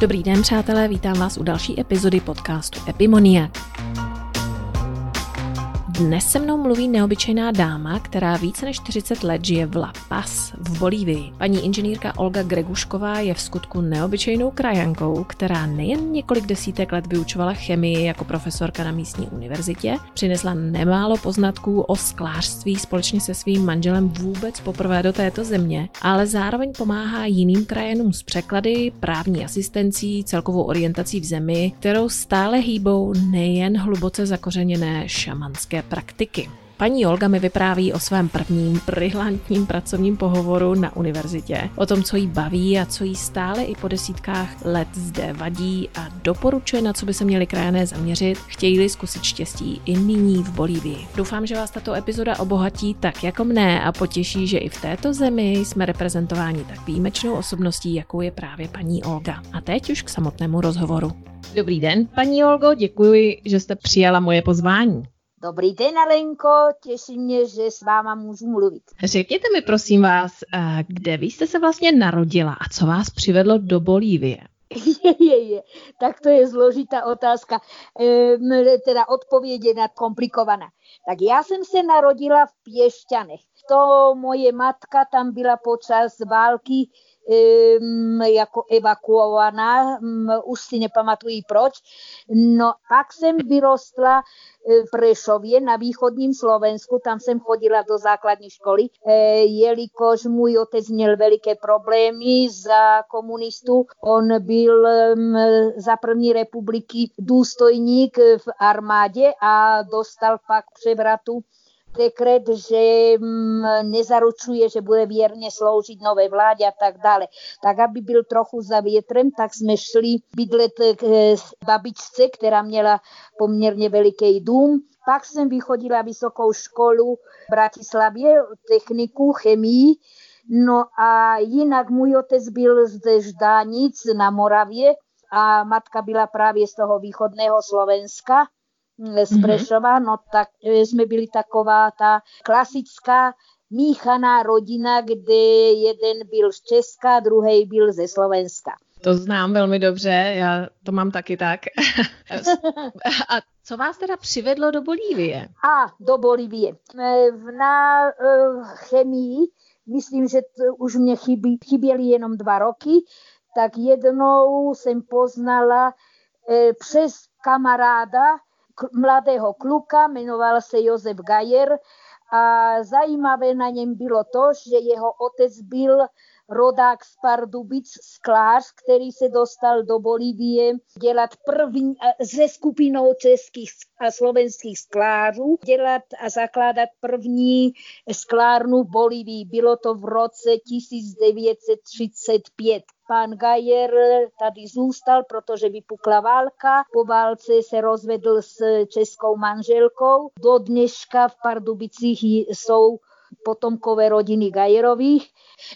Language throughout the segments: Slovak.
Dobrý den, přátelé, vítám vás u další epizody podcastu Epimoniak. Dnes se mnou mluví neobyčejná dáma, která více než 40 let žije v La Paz v Bolívii. Paní inženýrka Olga Gregušková je v skutku neobyčejnou krajankou, která nejen několik desítek let vyučovala chemii jako profesorka na místní univerzitě, přinesla nemálo poznatků o sklářství společně se svým manželem vůbec poprvé do této země, ale zároveň pomáhá jiným krajanům s překlady, právní asistencí, celkovou orientací v zemi, kterou stále hýbou nejen hluboce zakořeněné šamanské praktiky. Paní Olga mi vypráví o svém prvním brilantním pracovním pohovoru na univerzitě, o tom, co jí baví a co jí stále i po desítkách let zde vadí a doporučuje, na co by se měli krajané zaměřit, chtějí-li zkusit štěstí i nyní v Bolívii. Doufám, že vás tato epizoda obohatí tak jako mne a potěší, že i v této zemi jsme reprezentováni tak výjimečnou osobností, jakou je právě paní Olga. A teď už k samotnému rozhovoru. Dobrý den, paní Olgo, děkuji, že jste přijala moje pozvání. Dobrý den, Alenko, těší mě, že s váma můžu mluvit. Řekněte mi, prosím vás, kde vy jste se vlastně narodila a co vás přivedlo do Bolívie? Je, je, je. Tak to je zložitá otázka. E, teda odpověď je komplikovaná. Tak já jsem se narodila v Pěšťanech. To moje matka tam byla počas války jako evakuovaná, už si nepamatuji proč. No pak jsem vyrostla e, v Prešově na východním Slovensku, tam jsem chodila do základní školy, e, jelikož můj otec měl veliké problémy za komunistu. On byl za první republiky důstojník v armádě a dostal pak převratu dekret, že mm, nezaručuje, že bude věrně sloužit nové vládě a tak dále. Tak, aby byl trochu za větrem, tak jsme šli bydlet k eh, babičce, která měla poměrně veliký dům. Pak jsem vychodila vysokou školu v Bratislavě, techniku, chemii, No a jinak můj otec byl z Ždánic na Moravě a matka byla právě z toho východného Slovenska z mhm. Prešova, no tak e, jsme byli taková ta klasická míchaná rodina, kde jeden byl z Česka, druhý byl ze Slovenska. To znám velmi dobře, já to mám taky tak. A co vás teda přivedlo do Bolívie? A, do Bolívie. E, na uh, chemii, myslím, že už mě chybí, chyběly jenom dva roky, tak jednou jsem poznala přes kamaráda, mladého kluka, jmenoval se Josef Gajer a zajímavé na něm bylo to, že jeho otec byl rodák z Pardubic, sklář, který se dostal do Bolívie dělat první, se skupinou českých a slovenských sklářů, dělat a zakládat první sklárnu v Bolívii. Bylo to v roce 1935 pán Gajer tady zůstal, protože vypukla válka. Po válce se rozvedl s českou manželkou. Do dneška v Pardubicích jsou potomkové rodiny Gajerových.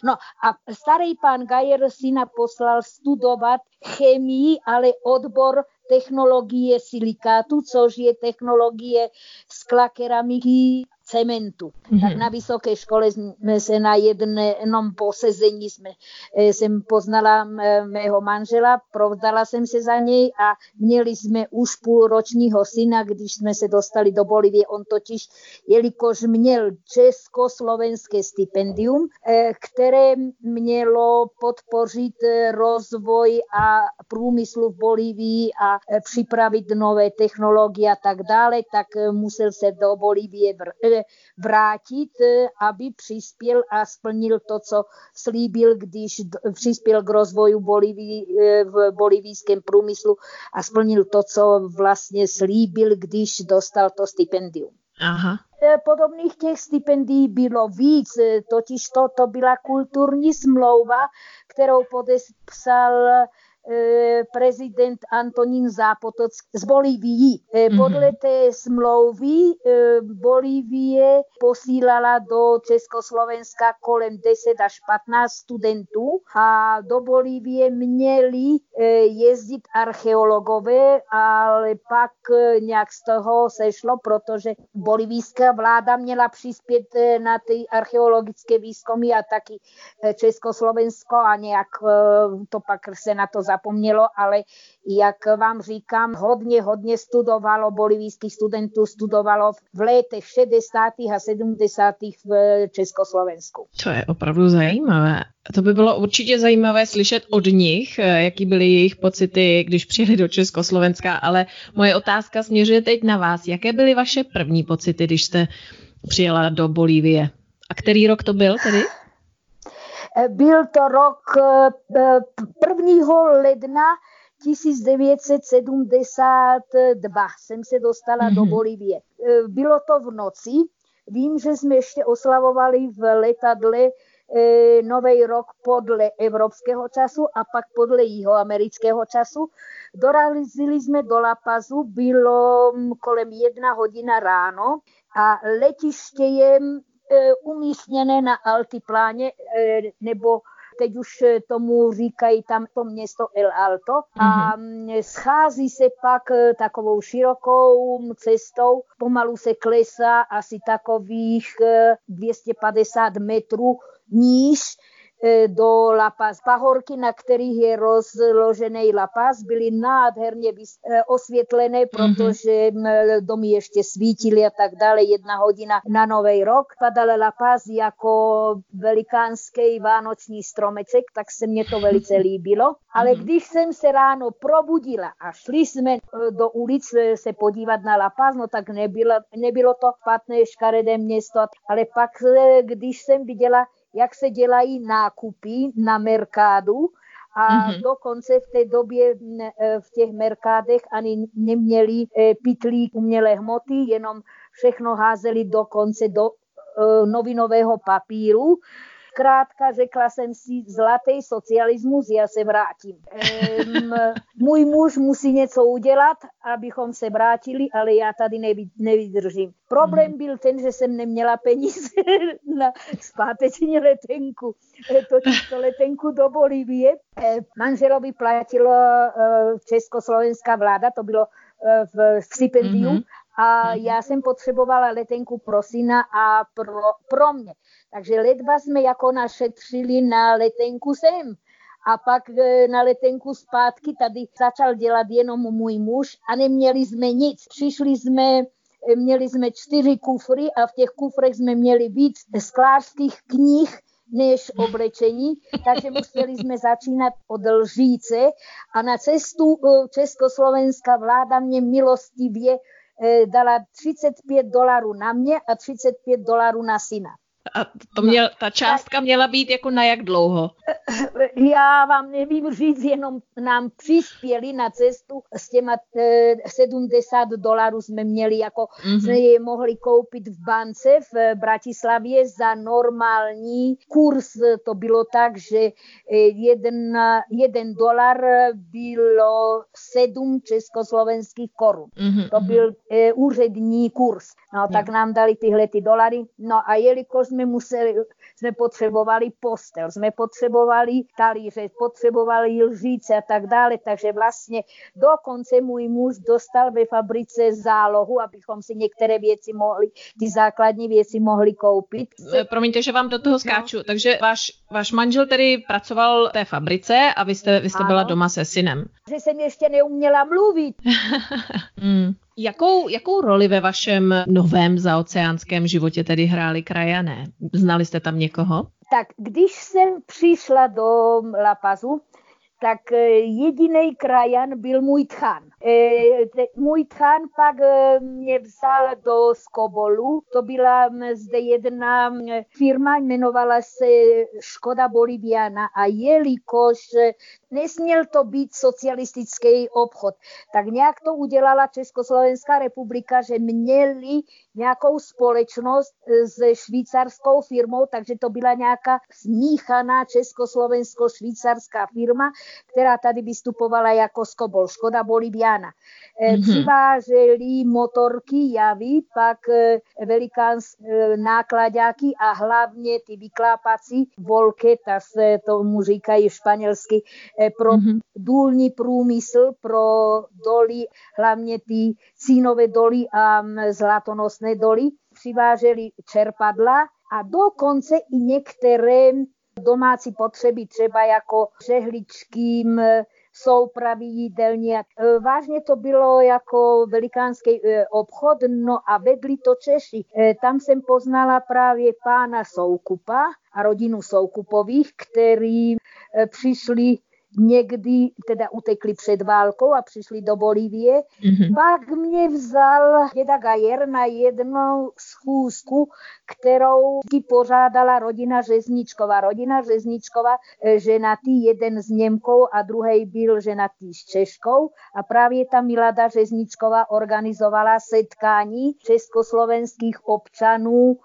No a starý pán Gajer syna poslal studovat chemii, ale odbor technologie silikátu, což je technologie skla keramiky cementu. Mm-hmm. Tak na vysoké škole jsme se na jednom posezení jsme, eh, jsem poznala mého manžela, provdala jsem se za něj a měli jsme už půlročního syna, když jsme se dostali do Bolivie. On totiž, jelikož měl československé stipendium, eh, které mělo podpořit rozvoj a průmyslu v Bolívii a připravit nové technologie a tak dále, tak musel se do Bolívie vrátit, eh, aby přispěl a splnil to, co slíbil, když přispěl k rozvoju Bolívii, eh, v bolivijském průmyslu a splnil to, co vlastně slíbil, když dostal to stipendium. Aha. Eh, podobných těch stipendií bylo víc, totiž to, to byla kulturní smlouva, kterou podepsal prezident Antonín Zápotock z Bolívii. E, mhm. Podle té smlouvy e, Bolívie posílala do Československa kolem 10 až 15 studentů a do Bolívie měli jezdit archeologové, ale pak nějak z toho sešlo, protože bolivijská vláda měla přispět na ty archeologické výzkumy a taky Československo a nějak to pak se na to zapomnělo, ale jak vám říkám, hodně, hodně studovalo, bolivijských studentů studovalo v letech 60. a 70. v Československu. To je opravdu zajímavé. To by bylo určitě zajímavé slyšet od nich, jaký byly jejich pocity, když přijeli do Československa, ale moje otázka směřuje teď na vás. Jaké byly vaše první pocity, když jste přijela do Bolívie? A který rok to byl tedy? Byl to rok 1. ledna 1972 jsem se dostala do mhm. Bolívie. Bylo to v noci. Vím, že jsme ještě oslavovali v letadle e, nový rok podle evropského času a pak podle jihoamerického času. Dorazili jsme do La Pazu, bylo kolem jedna hodina ráno a letiště je E, umístěné na altipláně e, nebo teď už tomu říkají tam to město El Alto a mm-hmm. schází se pak e, takovou širokou cestou, pomalu se klesá asi takových 250 metrů níž E, do La Paz. Pahorky, na kterých je rozložený La Paz, byly nádherně e, osvětlené, mhm. protože domy ještě svítily a tak dále. Jedna hodina na Nový rok. Padal La Paz jako velikánský vánoční stromeček, tak se mně to velice líbilo. Ale mhm. když jsem se ráno probudila a šli jsme e, do ulic se podívat na La Paz, no tak nebylo, nebylo to špatné, škaredé město, ale pak, když jsem viděla, jak se dělají nákupy na Merkádu a mm-hmm. dokonce v té době e, v těch Merkádech ani neměli e, pitlík umělé hmoty, jenom všechno házeli dokonce do e, novinového papíru Zkrátka řekla jsem si, zlatý socialismus, já se vrátím. Ehm, můj muž musí něco udělat, abychom se vrátili, ale já tady nevydržím. Problém mhm. byl ten, že jsem neměla peníze na zpáteční letenku. E, totiž to letenku do Bolívie. E, manželovi platila e, československá vláda, to bylo v stipendiu. Mm-hmm. A mhm. já jsem potřebovala letenku pro syna a pro, pro mě. Takže ledva jsme jako našetřili na letenku sem. A pak e, na letenku zpátky tady začal dělat jenom můj muž a neměli jsme nic. Přišli jsme e, Měli jsme čtyři kufry a v těch kufrech jsme měli víc sklářských knih než oblečení, takže museli jsme začínat od lžíce a na cestu e, československá vláda mě milostivě dala 35 dolarů na mě a 35 dolarů na syna. A to měl, ta částka měla být jako na jak dlouho? Já vám nevím říct, jenom nám přispěli na cestu s těma 70 dolarů jsme měli, jako mm-hmm. jsme je mohli koupit v bance v Bratislavě za normální kurz. To bylo tak, že e, jeden, jeden dolar bylo sedm československých korun. Mm-hmm. To byl e, úřední kurz. No, tak nám dali tyhle ty dolary. No a jelikož jsme museli, jsme potřebovali postel, jsme potřebovali talíře, potřebovali lžíce a tak dále, takže vlastně dokonce můj muž dostal ve fabrice zálohu, abychom si některé věci mohli, ty základní věci mohli koupit. Eh, promiňte, že vám do toho no. skáču, no. takže váš, váš manžel tedy pracoval v té fabrice a vy jste, vy jste byla doma se synem. Že jsem ještě neuměla mluvit. mm. Jakou, jakou roli ve vašem novém zaoceánském životě tedy hráli krajané? Znali jste tam někoho? Tak když jsem přišla do La Pazu, tak e, jediný krajan byl můj tchan. E, můj tchan pak e, mě vzal do Skobolu. To byla zde jedna firma, jmenovala se Škoda Boliviana a jelikož nesměl to být socialistický obchod, tak nějak to udělala Československá republika, že měli nějakou společnost se švýcarskou firmou, takže to byla nějaká smíchaná československo-švýcarská firma, která tady vystupovala jako Skobol, Škoda Boliviana. Mm-hmm. Přiváželi motorky, javy, pak velikánské eh, nákladáky a hlavně ty vyklápací volketa, se tomu říkají španělsky, pro mm-hmm. důlní průmysl, pro doly, hlavně ty cínové doly a zlatonosné doly. Přiváželi čerpadla a dokonce i některé domácí potřeby, třeba jako žehličky, jsou praví jídelní. Vážně to bylo jako velikánský obchod, no a vedli to Češi. Tam jsem poznala právě pána Soukupa a rodinu Soukupových, který přišli někdy teda utekli před válkou a přišli do Bolívie. Mm-hmm. Pak mě vzal děda Gajer na jednu schůzku, kterou pořádala rodina Řezničková. Rodina Řezničková, e, ženatý jeden s Němkou a druhý byl ženatý s Češkou a právě ta Milada Řezničková organizovala setkání československých občanů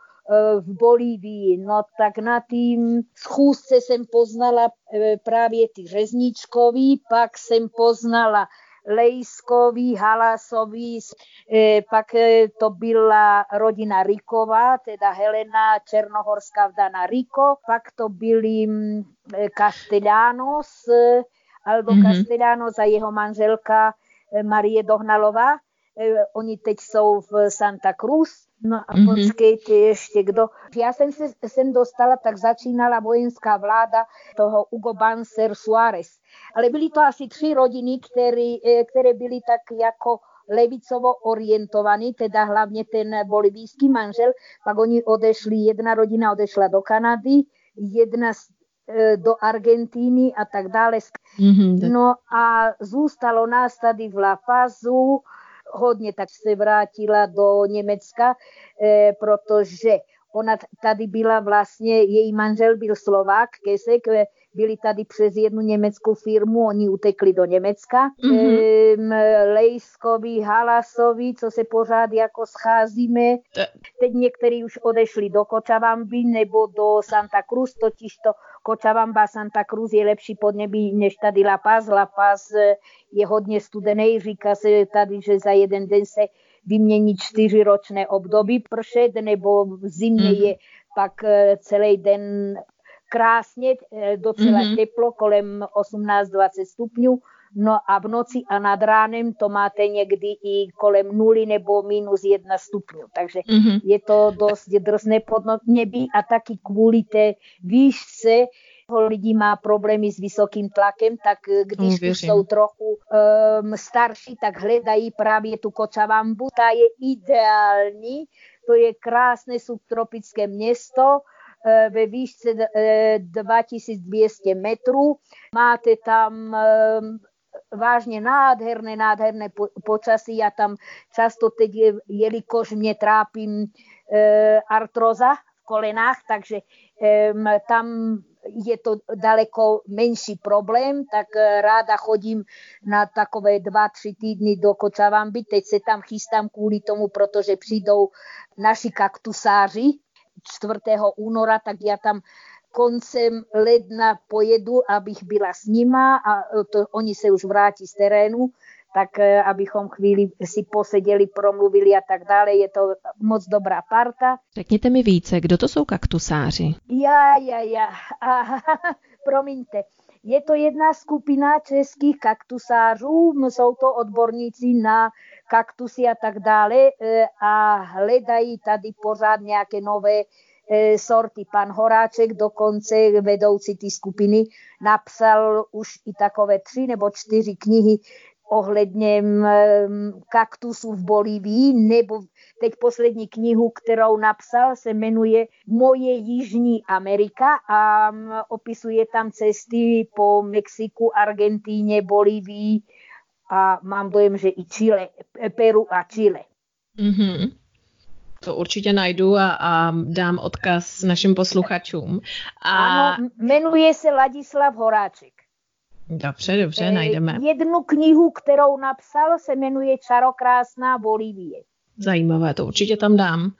v Bolívii. No tak na tým schůzce jsem poznala e, právě ty řezničkový, pak jsem poznala Lejskový, Halasový, e, pak e, to byla rodina Riková, teda Helena Černohorská vdana Riko, pak to byli Castellanos, Aldo mm-hmm. Castellanos a jeho manželka Marie Dohnalová. Oni teď jsou v Santa Cruz No a mm-hmm. počkejte ešte, kto... Ja som sa sem dostala, tak začínala vojenská vláda toho Hugo Banzer Suárez. Ale byli to asi tři rodiny, ktoré, e, ktoré byli tak ako levicovo orientovaní, teda hlavne ten bolivijský manžel, pak oni odešli, jedna rodina odešla do Kanady, jedna e, do Argentíny a tak dále. Mm-hmm. No a zústalo nás tady v La Pazu, hodně, tak se vrátila do Německa, eh, protože ona tady byla vlastně, její manžel byl Slovák, Kesek, eh, byli tady přes jednu německou firmu, oni utekli do Německa. Mm-hmm. Lejskovi, Halasovi, co se pořád jako scházíme. Teď někteří už odešli do Kočavamby nebo do Santa Cruz, totiž to Kočavamba, Santa Cruz je lepší podnebí než tady La Paz. La Paz eh, je hodně studený, říká se tady, že za jeden den se vymění čtyřiročné období pršet, nebo v zimě mm-hmm. je pak eh, celý den krásne, e, docela mm-hmm. teplo, kolem 18-20 stupňů. No a v noci a nad ránem to máte někdy i kolem nuly nebo minus jedna stupňů. Takže mm-hmm. je to dost drsné pod nebí a taky kvůli té výšce lidí má problémy s vysokým tlakem, tak když už jsou trochu um, starší, tak hledají právě tu kočavambu. Ta je ideální, to je krásné subtropické město, E, ve výšce 2200 e, metrů. Máte tam e, vážne nádherné, nádherné počasí. Ja tam často teď, jelikož mne trápim artroza v kolenách, takže tam je to daleko menší problém, tak ráda chodím na takové 2-3 týdny do Kočavamby. Teď se tam chystám kvůli tomu, protože přijdou naši kaktusáři, 4. února, tak ja tam koncem ledna pojedu, abych byla s nima a to, oni se už vrátí z terénu, tak e, abychom chvíli si posedeli, promluvili a tak dále. Je to moc dobrá parta. Řekněte mi více, kdo to jsou kaktusáři? Ja, ja, ja. Promiňte. Je to jedna skupina českých kaktusářů, jsou to odborníci na kaktusy a tak dále e, a hledají tady pořád nějaké nové e, sorty. Pan Horáček, dokonce vedoucí ty skupiny, napsal už i takové tři nebo čtyři knihy ohledně kaktusů v Bolívii, nebo teď poslední knihu, kterou napsal, se jmenuje Moje Jižní Amerika a opisuje tam cesty po Mexiku, Argentíně, Bolívii a mám dojem, že i Chile, Peru a Chile. Mm-hmm. To určitě najdu a, a dám odkaz našim posluchačům. A... Ano, jmenuje se Ladislav Horáček. Dobře, dobře, eh, najdeme. Jednu knihu, kterou napsal, se jmenuje Čarokrásná Bolívie. Zajímavé, to určitě tam dám.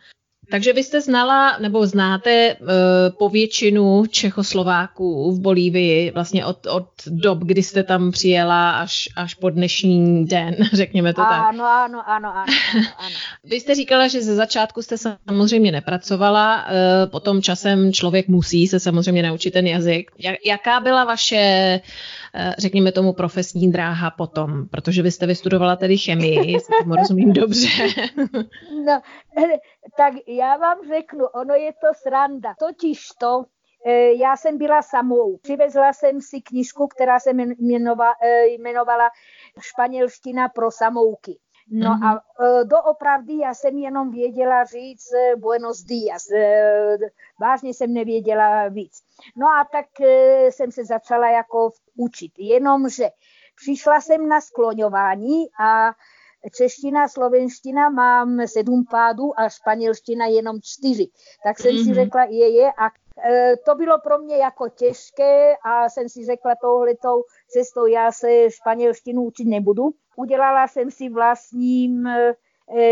Takže vy jste znala nebo znáte uh, povětšinu Čechoslováků v Bolívii vlastně od, od dob, kdy jste tam přijela až, až po dnešní den, řekněme to tak. Ano, ano, ano, ano, ano. Vy jste říkala, že ze začátku jste samozřejmě nepracovala, uh, potom časem člověk musí se samozřejmě naučit ten jazyk. Jak, jaká byla vaše řekněme tomu, profesní dráha potom, protože vy jste vystudovala tedy chemii, jestli tomu rozumím dobře. no, tak já vám řeknu, ono je to sranda. Totiž to, e, já jsem byla samou. Přivezla jsem si knižku, která se jmenovala, e, jmenovala Španělština pro samouky. No mm-hmm. a doopravdy já jsem jenom věděla říct Buenos días. Vážně jsem nevěděla víc. No a tak jsem se začala jako učit. Jenomže přišla jsem na skloňování a čeština, slovenština mám sedm pádů a španělština jenom čtyři. Tak jsem mm-hmm. si mhm. řekla, je, je. A e, to bylo pro mě jako těžké a jsem si řekla touhletou cestou, já se španělštinu učit nebudu. Udělala jsem si vlastním e,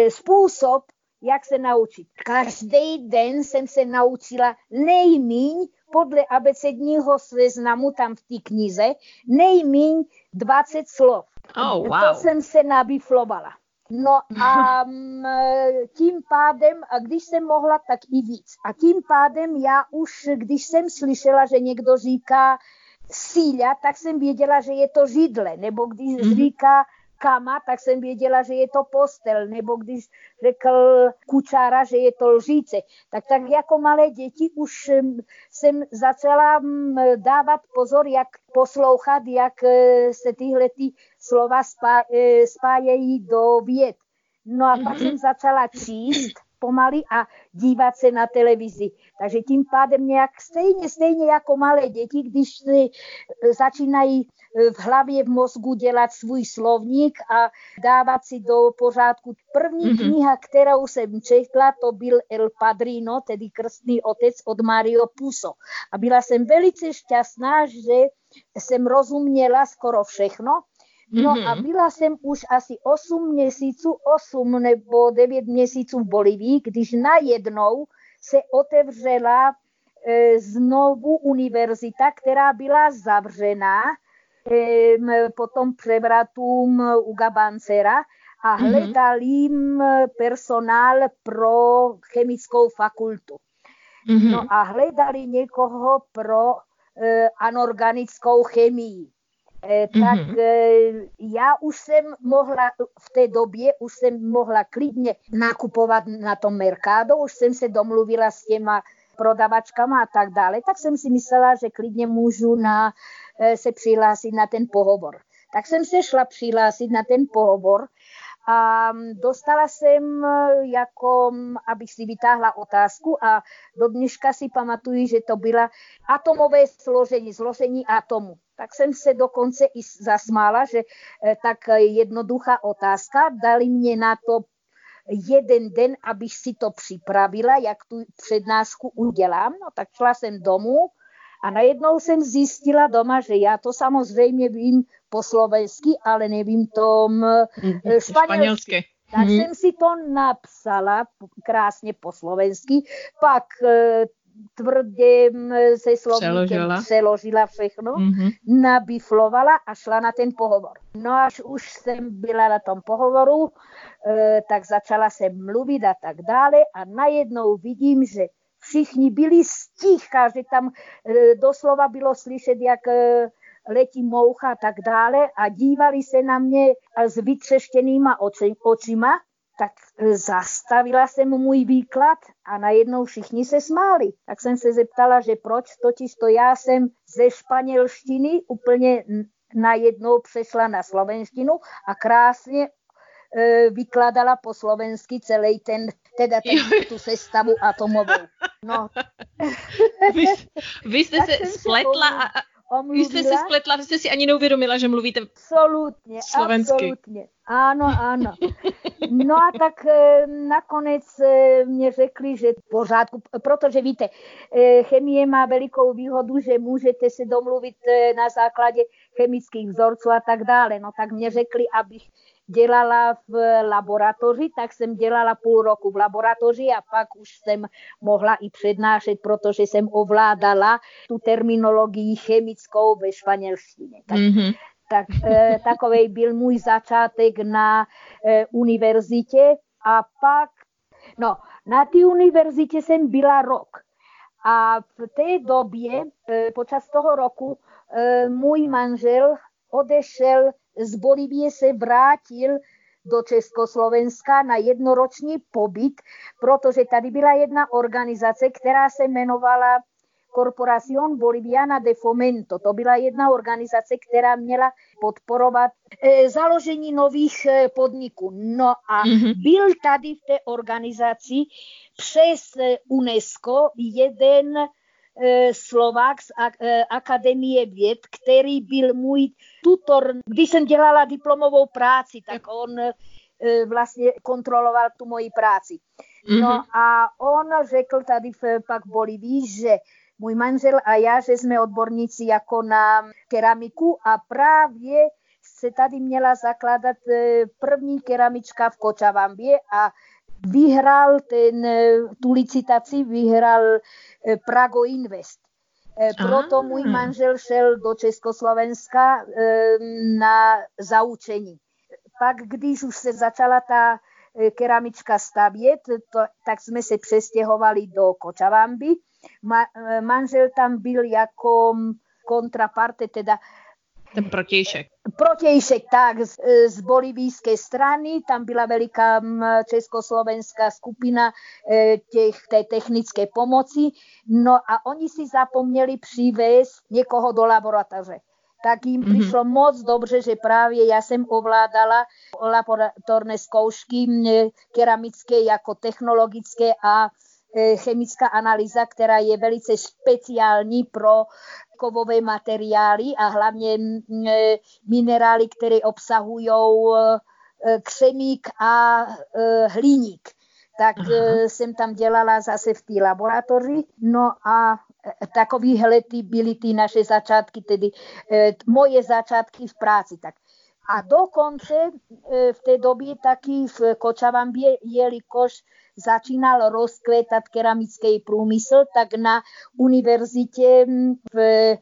způsob, jak se naučit. Každý den jsem se naučila nejmíň podle abecedního seznamu tam v té knize, nejmíň 20 slov. Oh, wow. To jsem se nabiflovala. No a mm, tím pádem, a když jsem mohla, tak i víc. A tím pádem já už, když jsem slyšela, že někdo říká síля, tak jsem věděla, že je to židle, nebo když mm-hmm. říká kama, tak jsem věděla, že je to postel, nebo když řekl kučára, že je to lžíce. Tak tak jako malé děti už jsem začala dávat pozor, jak poslouchat, jak e, se tyhle ty slova e, spájejí do věd. No a pak mm-hmm. jsem začala číst pomaly a dívat se na televizi. Takže tím pádem nějak stejně, stejně jako malé děti, když si e, začínají e, v hlavě, v mozgu dělat svůj slovník a dávat si do pořádku. První mm-hmm. kniha, kterou jsem četla, to byl El Padrino, tedy krstný otec od Mario Puso. A byla jsem velice šťastná, že jsem rozuměla skoro všechno, No mm-hmm. a byla jsem už asi 8 měsíců, 8 nebo 9 měsíců v Bolivii, když najednou se otevřela e, znovu univerzita, která byla zavřená e, po tom převratům u Gabancera a mhm. hledali mm-hmm. personál pro chemickou fakultu. Mm-hmm. No a hledali někoho pro e, anorganickou chemii. Eh, tak mm-hmm. já už jsem mohla, v té době už jsem mohla klidně nakupovat na tom Mercado, už jsem se domluvila s těma prodavačkama a tak dále, tak jsem si myslela, že klidně můžu na, se přihlásit na ten pohovor. Tak jsem se šla přihlásit na ten pohovor a dostala jsem jako, abych si vytáhla otázku a do dneška si pamatuju, že to byla atomové složení, složení atomu tak jsem se dokonce i zasmála, že eh, tak jednoduchá otázka. Dali mě na to jeden den, abych si to připravila, jak tu přednášku udělám. No tak šla jsem domů a najednou jsem zjistila doma, že já to samozřejmě vím po slovensky, ale nevím to mm, španělsky. španělsky. Tak hmm. jsem si to napsala krásně po slovensky, pak eh, tvrdě se slovníkem přeložila všechno, mm-hmm. nabiflovala a šla na ten pohovor. No až už jsem byla na tom pohovoru, e, tak začala jsem mluvit a tak dále a najednou vidím, že všichni byli sticha, že tam e, doslova bylo slyšet, jak e, letí moucha a tak dále a dívali se na mě s vytřeštěnýma oči, očima tak zastavila jsem můj výklad a najednou všichni se smáli. Tak jsem se zeptala, že proč, totiž to já jsem ze španělštiny úplně najednou přešla na slovenštinu a krásně e, vykladala po slovensky celý ten, teda ten, tu sestavu atomovou. No. Vy, vy jste se spletla a, omluvila. Vy jste se spletla, vy jste si ani neuvědomila, že mluvíte absolutně, slovensky. Absolutně, ano, ano. No a tak e, nakonec e, mě řekli, že v pořádku, protože víte, e, chemie má velikou výhodu, že můžete se domluvit na základě chemických vzorců a tak dále. No tak mě řekli, abych dělala v laboratoři, tak jsem dělala půl roku v laboratoři a pak už jsem mohla i přednášet, protože jsem ovládala tu terminologii chemickou ve španělštině. Tak, mm-hmm. tak e, takový byl můj začátek na e, univerzitě a pak, no, na té univerzitě jsem byla rok. A v té době, e, počas toho roku, e, můj manžel odešel z Bolívie se vrátil do Československa na jednoroční pobyt, protože tady byla jedna organizace, která se jmenovala Corporación Boliviana de Fomento. To byla jedna organizace, která měla podporovat e, založení nových e, podniků. No a mm-hmm. byl tady v té organizaci přes UNESCO jeden Slovák z Akademie věd, který byl můj tutor. Když jsem dělala diplomovou práci, tak on vlastně kontroloval tu moji práci. No mm-hmm. a on řekl tady v, pak v Bolívii, že můj manžel a já, že jsme odborníci jako na keramiku a právě se tady měla zakládat první keramička v Kočavambě a vyhrál ten, tu licitaci, vyhrál Prago Invest. Proto můj manžel šel do Československa na zaučení. Pak, když už se začala ta keramička stavět, to, tak jsme se přestěhovali do Kočavamby. Ma, manžel tam byl jako kontraparte, teda ten protějšek. Protějšek, tak, z, z bolivijské strany, tam byla veliká československá skupina e, těch, té technické pomoci, no a oni si zapomněli přivést někoho do laboratoře tak jim mm-hmm. přišlo moc dobře, že právě já jsem ovládala laboratorné zkoušky keramické jako technologické a chemická analýza, která je velice speciální pro kovové materiály a hlavně e, minerály, které obsahují e, křemík a hliník. Tak Aha. jsem tam dělala zase v té laboratoři. No a takový lety byly ty naše začátky, tedy e, moje začátky v práci. Tak. A dokonce e, v té době taky v Kočavambě, jelikož začínal rozkvětat keramický průmysl, tak na univerzitě v,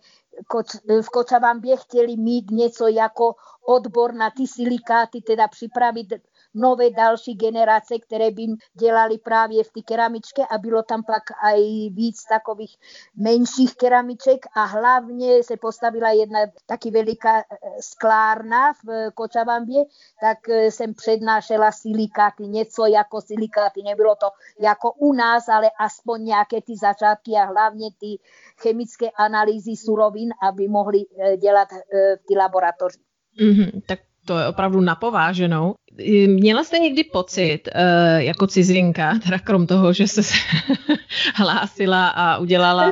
v Kočavambě chtěli mít něco jako odbor na ty silikáty, teda připravit nové další generace, které by dělali právě v té keramičce a bylo tam pak aj víc takových menších keramiček a hlavně se postavila jedna taky veliká eh, sklárna v Kočavambě, tak eh, jsem přednášela silikáty, něco jako silikáty, nebylo to jako u nás, ale aspoň nějaké ty začátky a hlavně ty chemické analýzy surovin, aby mohli eh, dělat v té laboratoři. Mm-hmm, tak to je opravdu napováženou. Měla jste někdy pocit, uh, jako cizinka, teda krom toho, že se hlásila a udělala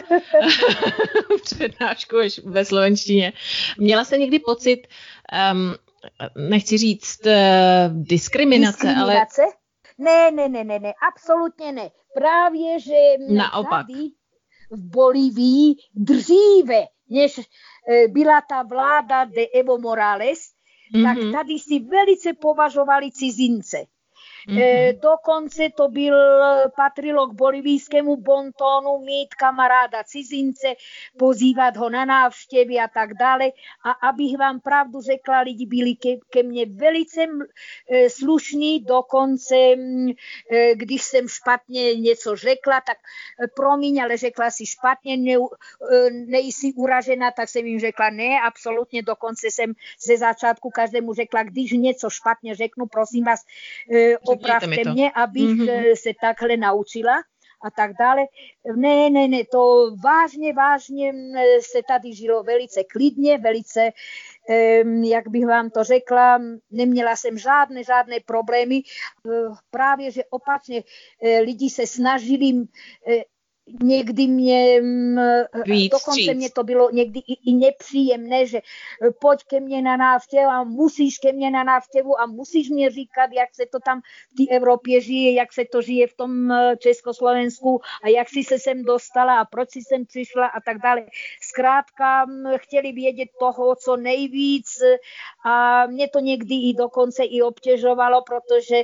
přednášku ve slovenštině, měla jste někdy pocit, um, nechci říct diskriminace, diskriminace, ale... Ne, ne, ne, ne, ne, absolutně ne. Právě, že Naopak. tady v Bolívii dříve, než byla ta vláda de Evo Morales, mm-hmm. tak tady si velice považovali cizince. Mm-hmm. E, dokonce to byl, patrilo k bolivijskému bontónu mít kamaráda cizince, pozývat ho na návštěvy a tak dále. A abych vám pravdu řekla, lidi byli ke, ke mně velice e, slušní, dokonce e, když jsem špatně něco řekla, tak e, promiň, ale řekla si špatně, ne, e, nejsi uražena, tak jsem jim řekla ne, absolutně, dokonce jsem ze začátku každému řekla, když něco špatně řeknu, prosím vás, e, opravte mě, abych mm-hmm. se takhle naučila a tak dále. Ne, ne, ne, to vážně, vážně se tady žilo velice klidně, velice, jak bych vám to řekla, neměla jsem žádné, žádné problémy. Právě, že opačně lidi se snažili e, někdy mě, mm, Víc, dokonce říct. mě to bylo někdy i, i nepříjemné, že eh, pojď ke mně na návštěvu a musíš ke mně na návštěvu a musíš mě říkat, jak se to tam v té Evropě žije, jak se to žije v tom eh, Československu a jak si se sem dostala a proč si sem přišla a tak dále. Zkrátka chtěli vědět toho, co nejvíc a mě to někdy i dokonce i obtěžovalo, protože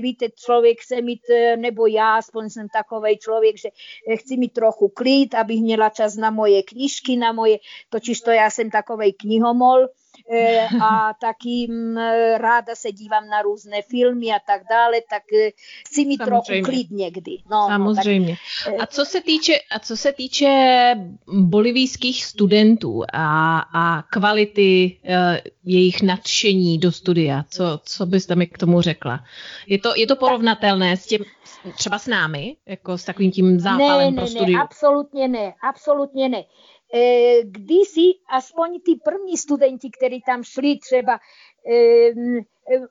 víte, člověk se mít, nebo já, aspoň jsem takový člověk, že chci mít trochu klid, abych měla čas na moje knižky, na moje, totiž to já jsem takovej knihomol, e, a taky ráda se dívám na různé filmy a tak dále, tak e, chci mít Samozřejmě. trochu klid někdy. No, Samozřejmě. No, tak, a co se týče, a co se týče bolivijských studentů a, a kvality uh, jejich nadšení do studia, co, co byste mi k tomu řekla? Je to, je to porovnatelné s, těm, třeba s námi, jako s takovým tím zápalem ne, pro studium? Ne, absolutně ne, absolutně ne. E, kdysi aspoň ty první studenti, kteří tam šli třeba, e, e,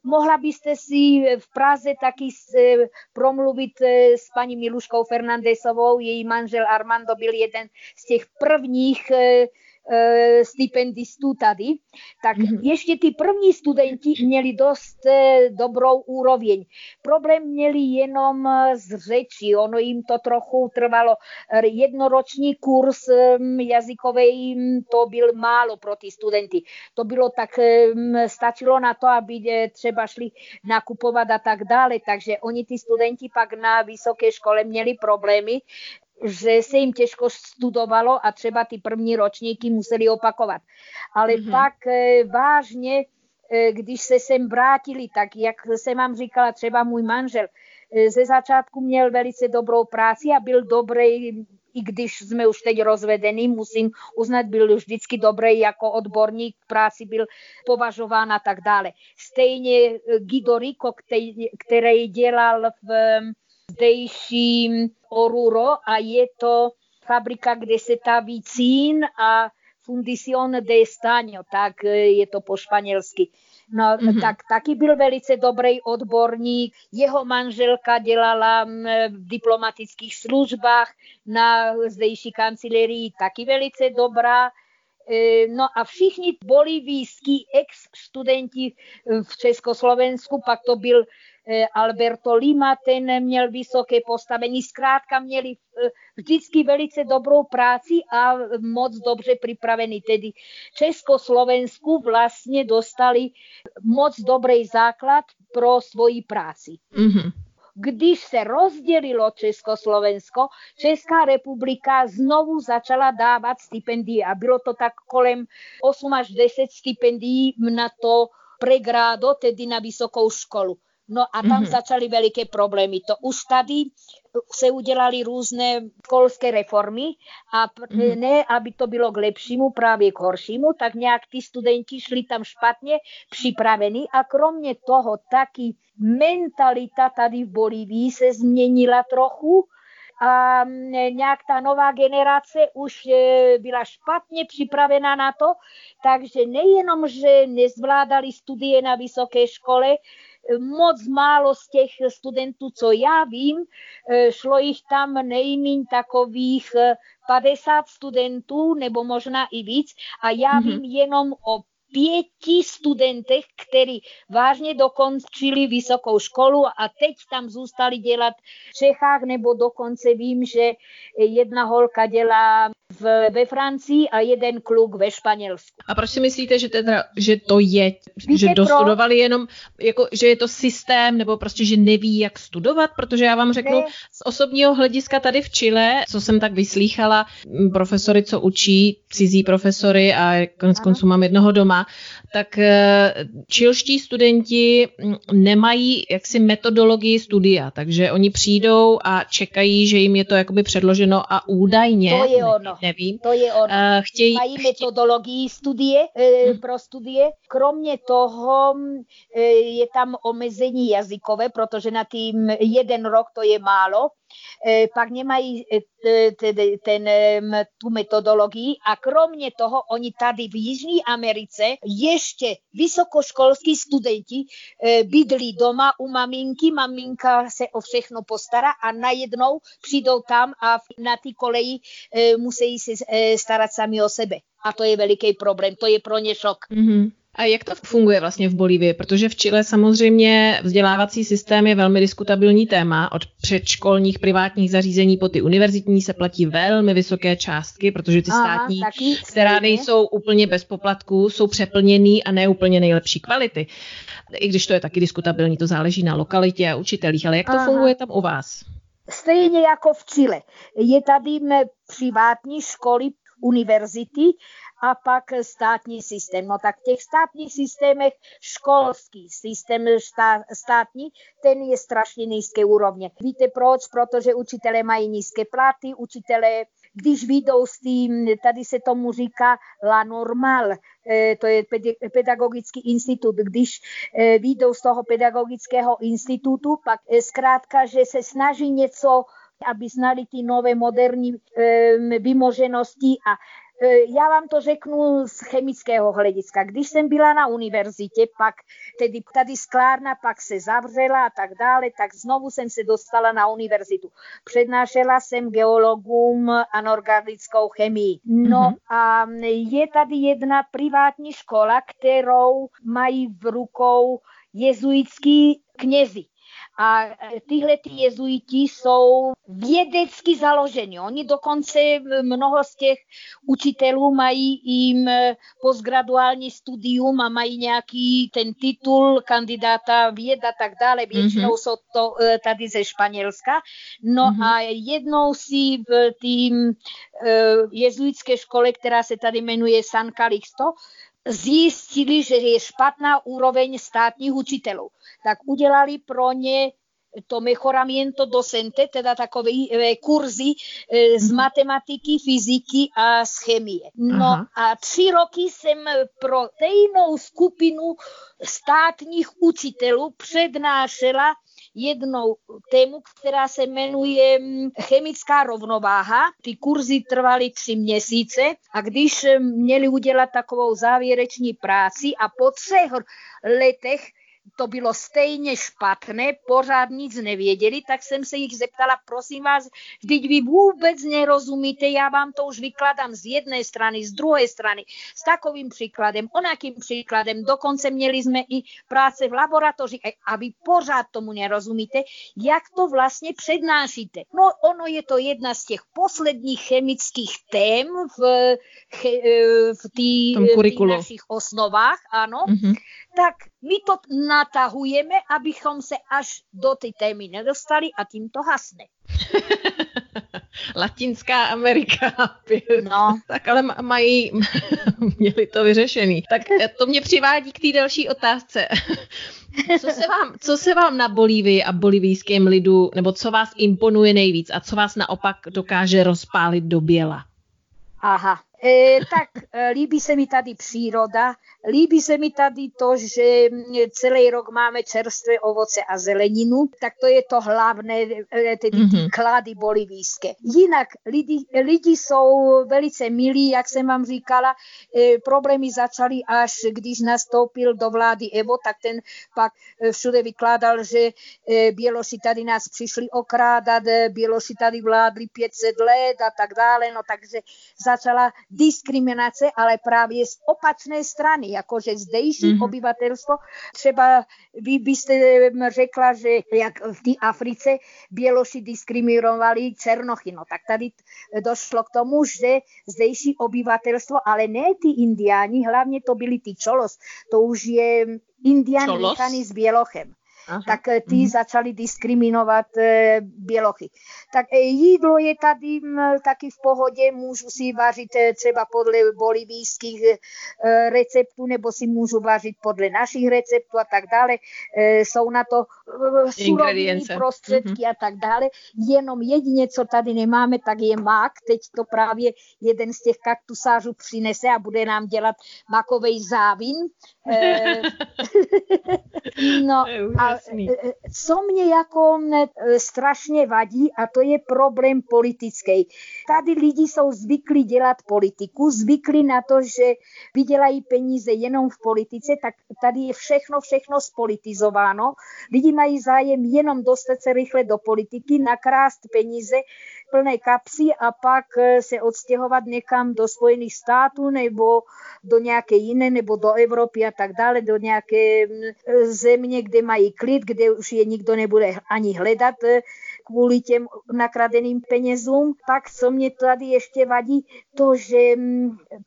mohla byste si v Praze taky promluvit s paní Miluškou Fernandesovou, její manžel Armando byl jeden z těch prvních E, stipendistů tady, tak mm-hmm. ještě ty první studenti měli dost e, dobrou úroveň. Problém měli jenom z řeči, ono jim to trochu trvalo. Jednoroční kurz jazykový, to byl málo pro ty studenty. To bylo tak, stačilo na to, aby e, třeba šli nakupovat a tak dále, takže oni ty studenti pak na vysoké škole měli problémy že se jim těžko studovalo a třeba ty první ročníky museli opakovat. Ale mm-hmm. pak e, vážně, e, když se sem vrátili, tak jak jsem vám říkala, třeba můj manžel e, ze začátku měl velice dobrou práci a byl dobrý i když jsme už teď rozvedení, musím uznat, byl vždycky dobrý jako odborník, práci byl považován a tak dále. Stejně Guido Rico, který, který dělal v zdejším Oruro a je to fabrika, kde se taví cín a Fundición de Estaño, tak je to po španělsky. No, mm-hmm. tak taky byl velice dobrý odborník. Jeho manželka dělala v diplomatických službách na zdejší kancelárii, taky velice dobrá. E, no a všichni bolivijskí ex-studenti v Československu, pak to byl E, Alberto Lima, ten měl vysoké postavení. Zkrátka měli e, vždycky velice dobrou práci a moc dobře připravený. Tedy Československu vlastně dostali moc dobrý základ pro svoji práci. Mm-hmm. Když se rozdělilo Československo, Česká republika znovu začala dávat stipendie a bylo to tak kolem 8 až 10 stipendií na to pregrádo, tedy na vysokou školu. No a tam mm-hmm. začaly veliké problémy. To už tady se udělali různé školské reformy a mm-hmm. ne, aby to bylo k lepšímu, právě k horšímu, tak nějak ty studenti šli tam špatně připravení a kromě toho taky mentalita tady v Bolívii se změnila trochu, a nějak ta nová generace už e, byla špatně připravena na to, takže nejenom, že nezvládali studie na vysoké škole, moc málo z těch studentů, co já vím, eh, šlo jich tam nejméně takových 50 eh, studentů, nebo možná i víc. A já mm-hmm. vím jenom o pěti studentech, kteří vážně dokončili vysokou školu a teď tam zůstali dělat v Čechách, nebo dokonce vím, že jedna holka dělá v, ve Francii a jeden kluk ve Španělsku. A proč si myslíte, že, teda, že to je, Víte že dostudovali pro? jenom, jako, že je to systém, nebo prostě, že neví, jak studovat? Protože já vám řeknu, ne. z osobního hlediska tady v Chile, co jsem tak vyslýchala, profesory, co učí, cizí profesory a konec konců mám jednoho doma, tak eh, čilští studenti nemají jaksi metodologii studia, takže oni přijdou a čekají, že jim je to jakoby předloženo a údajně, to je ono. Nevím, to je ono. Uh, chtějí, mají metodologii studie, hmm. pro studie. Kromě toho hm, je tam omezení jazykové, protože na tým jeden rok to je málo, E, pak nemají e, ten, tu metodologii a kromě toho oni tady v Jižní Americe ještě vysokoškolskí studenti e, bydlí doma u maminky, maminka se o všechno postará a najednou přijdou tam a na ty koleji musí se starat sami o sebe. A to je veliký problém, to je pro ně šok. Mm-hmm. A jak to funguje vlastně v Bolívii? Protože v Chile samozřejmě vzdělávací systém je velmi diskutabilní téma. Od předškolních privátních zařízení po ty univerzitní se platí velmi vysoké částky, protože ty státní, Aha, která nejsou úplně bez poplatků, jsou přeplněný a neúplně nejlepší kvality. I když to je taky diskutabilní, to záleží na lokalitě a učitelích. Ale jak to Aha. funguje tam u vás? Stejně jako v Chile. Je tady privátní školy, univerzity a pak státní systém. No tak v těch státních systémech školský systém štá, státní, ten je strašně nízké úrovně. Víte proč? Protože učitelé mají nízké platy, učitelé když vyjdou s tím, tady se tomu říká la normal, e, to je pedagogický institut, když e, vyjdou z toho pedagogického institutu, pak e, zkrátka, že se snaží něco aby znali ty nové moderní e, vymoženosti a E, já vám to řeknu z chemického hlediska. Když jsem byla na univerzitě, pak tedy tady sklárna pak se zavřela a tak dále, tak znovu jsem se dostala na univerzitu. Přednášela jsem geologům anorganickou chemii. No mm-hmm. a je tady jedna privátní škola, kterou mají v rukou jezuitský knězi. A e, tyhle ty jezuiti jsou vědecky založeni. Oni dokonce mnoho z těch učitelů mají jim e, postgraduální studium a mají nějaký ten titul kandidáta věd a tak dále. Většinou mm-hmm. jsou to e, tady ze Španělska. No mm-hmm. a jednou si v tým jezuitské škole, která se tady jmenuje San Calixto, zjistili, že je špatná úroveň státních učitelů. Tak udělali pro ně to mejoramiento docente, teda takové e, kurzy e, z mhm. matematiky, fyziky a z chemie. No Aha. a tři roky jsem pro stejnou skupinu státních učitelů přednášela jednou tému, která se jmenuje mm, chemická rovnováha. Ty kurzy trvaly tři měsíce a když měli udělat takovou závěreční práci a po třech letech to bylo stejně špatné, pořád nic nevěděli, tak jsem se jich zeptala, prosím vás, vždyť vy vůbec nerozumíte, já vám to už vykladám z jedné strany, z druhé strany, s takovým příkladem, onakým příkladem, dokonce měli jsme i práce v laboratoři a vy pořád tomu nerozumíte, jak to vlastně přednášíte. No ono je to jedna z těch posledních chemických tém v, v, tý, v našich osnovách, ano, mm-hmm. tak my to natahujeme, abychom se až do té témy nedostali a tím to hasne. Latinská Amerika. No. Tak ale mají, měli to vyřešený. Tak to mě přivádí k té další otázce. Co se, vám, co se vám na Bolívii a bolivijském lidu, nebo co vás imponuje nejvíc a co vás naopak dokáže rozpálit do běla? Aha, E, tak e, líbí se mi tady příroda, líbí se mi tady to, že celý rok máme čerstvé ovoce a zeleninu, tak to je to hlavné, e, tedy mm-hmm. klady bolivijské. Jinak lidi, lidi jsou velice milí, jak jsem vám říkala, e, problémy začaly až když nastoupil do vlády Evo, tak ten pak e, všude vykládal, že e, Běloši tady nás přišli okrádat, Běloši tady vládli 500 let a tak dále, no takže začala diskriminace, ale právě z opačné strany, jakože zdejší mm-hmm. obyvatelstvo, třeba vy byste řekla, že jak v té Africe Běloši diskriminovali Černochy, no tak tady došlo k tomu, že zdejší obyvatelstvo, ale ne ty indiáni, hlavně to byli ty čolos, to už je indián s bělochem. Aha. tak eh, ty mm-hmm. začali diskriminovat e, bělochy. Tak e, jídlo je tady m, taky v pohodě, můžu si vařit e, třeba podle bolivijských e, receptů, nebo si můžu vařit podle našich receptů a tak dále. E, jsou na to e, suroviny, prostředky mm-hmm. a tak dále. Jenom jedině, co tady nemáme, tak je mak. Teď to právě jeden z těch kaktusářů přinese a bude nám dělat makový závin. E, no a E, e, co mě jako e, strašně vadí, a to je problém politický. Tady lidi jsou zvyklí dělat politiku, zvyklí na to, že vydělají peníze jenom v politice, tak tady je všechno, všechno spolitizováno. Lidi mají zájem jenom dostat se rychle do politiky, nakrást peníze, plné kapsy a pak se odstěhovat někam do Spojených států nebo do nějaké jiné, nebo do Evropy a tak dále, do nějaké země, kde mají klid, kde už je nikdo nebude ani hledat eh, kvůli těm nakradeným penězům. Pak, co mě tady ještě vadí, to, že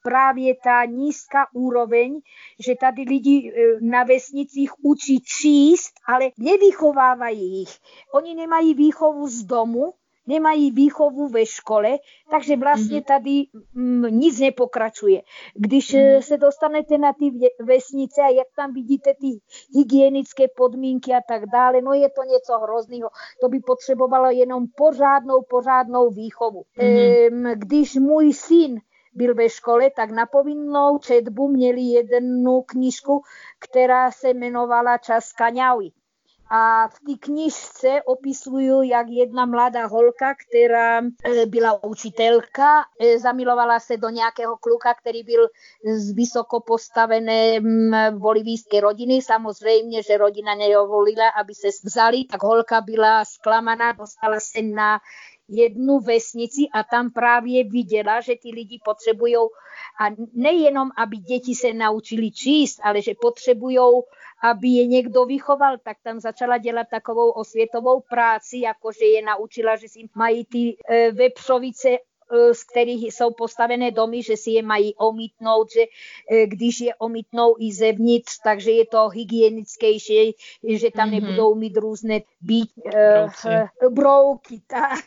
právě ta nízká úroveň, že tady lidi eh, na vesnicích učí číst, ale nevychovávají jich. Oni nemají výchovu z domu, nemají výchovu ve škole, takže vlastně mhm. tady mm, nic nepokračuje. Když mm. se dostanete na ty vesnice a jak tam vidíte ty hygienické podmínky a tak dále, no je to něco hrozného. To by potřebovalo jenom pořádnou, pořádnou výchovu. Mm. Když můj syn byl ve škole, tak na povinnou četbu měli jednu knižku, která se jmenovala Čas kaňaui. A v té knižce opisujú, jak jedna mladá holka, která e, byla učitelka, e, zamilovala se do nějakého kluka, který byl z vysoko postavené bolivijské rodiny. Samozřejmě, že rodina nedovolila, aby se vzali, tak holka byla zklamaná, dostala se na jednu vesnici a tam právě viděla, že ty lidi potřebují a nejenom, aby děti se naučili číst, ale že potřebují, aby je někdo vychoval, tak tam začala dělat takovou osvětovou práci, jakože je naučila, že si mají ty e, vepřovice z kterých jsou postavené domy, že si je mají omítnout, že e, když je omítnou i zevnitř, takže je to hygienickější, že tam mm-hmm. nebudou mít různé být, uh, brouky, tak.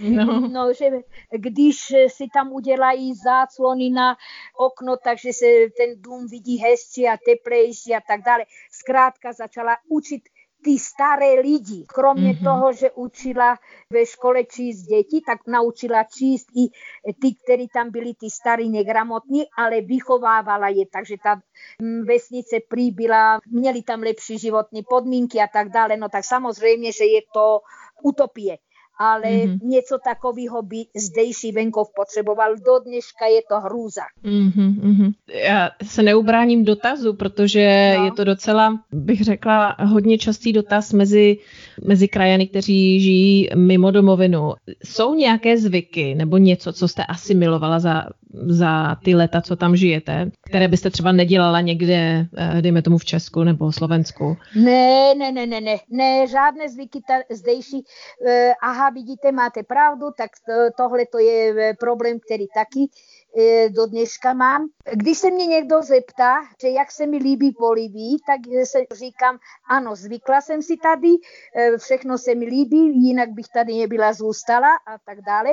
No. no, že když si tam udělají záclony na okno, takže se ten dům vidí hezčí a teplejší a tak dále. Zkrátka začala učit tí staré lidi. Kromě mm-hmm. toho, že učila ve škole číst děti, tak naučila číst i ty, kteří tam byli tí starí negramotní, ale vychovávala je. Takže ta mm, vesnice príbyla, měli tam lepší životní podmínky a tak dále. No tak samozřejmě, že je to utopie ale mm-hmm. něco takového by zdejší venkov potřeboval. Do dneška je to hrůza. Mm-hmm. Já se neubráním dotazu, protože no. je to docela, bych řekla, hodně častý dotaz mezi, mezi krajany, kteří žijí mimo domovinu. Jsou nějaké zvyky nebo něco, co jste asimilovala za, za ty leta, co tam žijete, které byste třeba nedělala někde, eh, dejme tomu v Česku nebo Slovensku? Ne, ne, ne, ne, ne, ne žádné zvyky ta, zdejší. Uh, aha, vidíte, máte pravdu, tak tohle to je e, problém, který taky e, do dneška mám. Když se mě někdo zeptá, že jak se mi líbí Bolívii, tak se říkám, ano, zvykla jsem si tady, e, všechno se mi líbí, jinak bych tady nebyla zůstala a tak dále.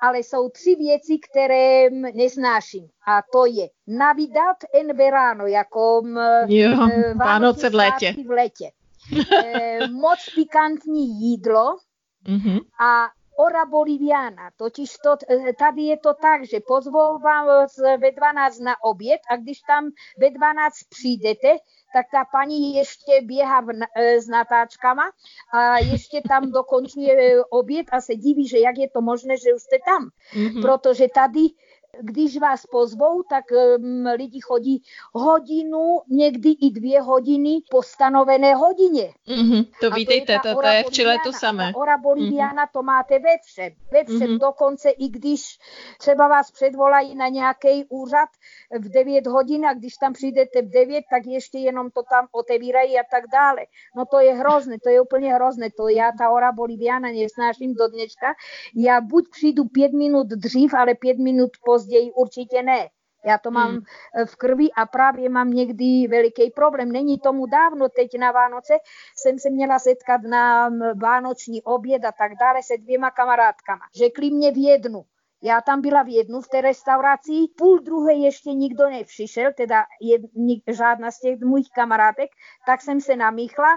Ale jsou tři věci, které neznáším. A to je Navidad en verano, jako jo, Vánoce v létě. V létě. moc pikantní jídlo, Mm-hmm. A ora boliviana, totiž to, e, tady je to tak, že pozvou vás ve 12 na oběd a když tam ve 12 přijdete, tak ta paní ještě běhá v, e, s natáčkama a ještě tam dokončuje e, oběd a se diví, že jak je to možné, že už jste tam. Mm-hmm. Protože tady když vás pozvou, tak um, lidi chodí hodinu, někdy i dvě hodiny po stanovené hodině. Mm-hmm, to a vítejte, to, je, to, to je v Chile to samé. Ora Boliviana mm-hmm. to máte ve všem. Ve všem mm-hmm. dokonce i když třeba vás předvolají na nějaký úřad v 9 hodin a když tam přijdete v 9, tak ještě jenom to tam otevírají a tak dále. No to je hrozné, to je úplně hrozné. To já ta Ora Boliviana nesnáším do dneška. Já buď přijdu pět minut dřív, ale pět minut po později určitě ne. Já to mám hmm. v krvi a právě mám někdy veliký problém. Není tomu dávno, teď na Vánoce jsem se měla setkat na vánoční oběd a tak dále se dvěma kamarádkama. Řekli mě v jednu, já tam byla v jednu v té restauraci, půl druhé ještě nikdo nepřišel, teda jed, žádná z těch mých kamarádek, tak jsem se namíchla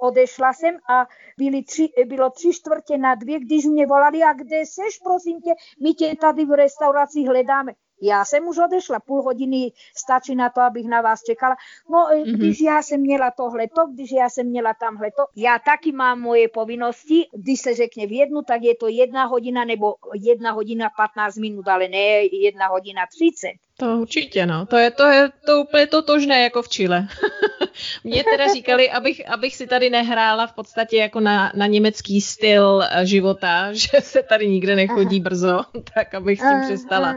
odešla jsem a byly tři, bylo tři čtvrtě na dvě, když mě volali, a kde seš, prosím tě, my tě tady v restauraci hledáme. Já jsem už odešla, půl hodiny stačí na to, abych na vás čekala. No, mm-hmm. když já jsem měla tohleto, když já jsem měla tamhleto, já taky mám moje povinnosti, když se řekne v jednu, tak je to jedna hodina nebo jedna hodina 15 minut, ale ne jedna hodina 30. To určitě, no. To je, to je to úplně totožné jako v Chile. Mně teda říkali, abych, abych si tady nehrála v podstatě jako na, na německý styl eh, života, že se tady nikde nechodí Aha. brzo, tak abych s tím přestala.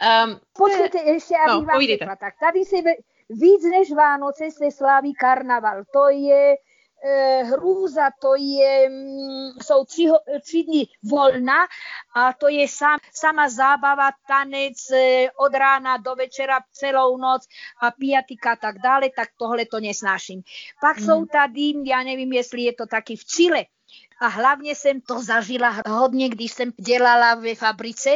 Um, Počkejte, ještě, abych no, vám řekla, tak tady se víc než Vánoce se sláví karnaval. To je Eh, hrůza, to je, mm, jsou tři, tři dny volna a to je sam, sama zábava, tanec eh, od rána do večera celou noc a pijatika a tak dále, tak tohle to nesnáším. Pak mm. jsou tady, já nevím, jestli je to taky v Chile, a hlavně jsem to zažila hodně, když jsem dělala ve fabrice,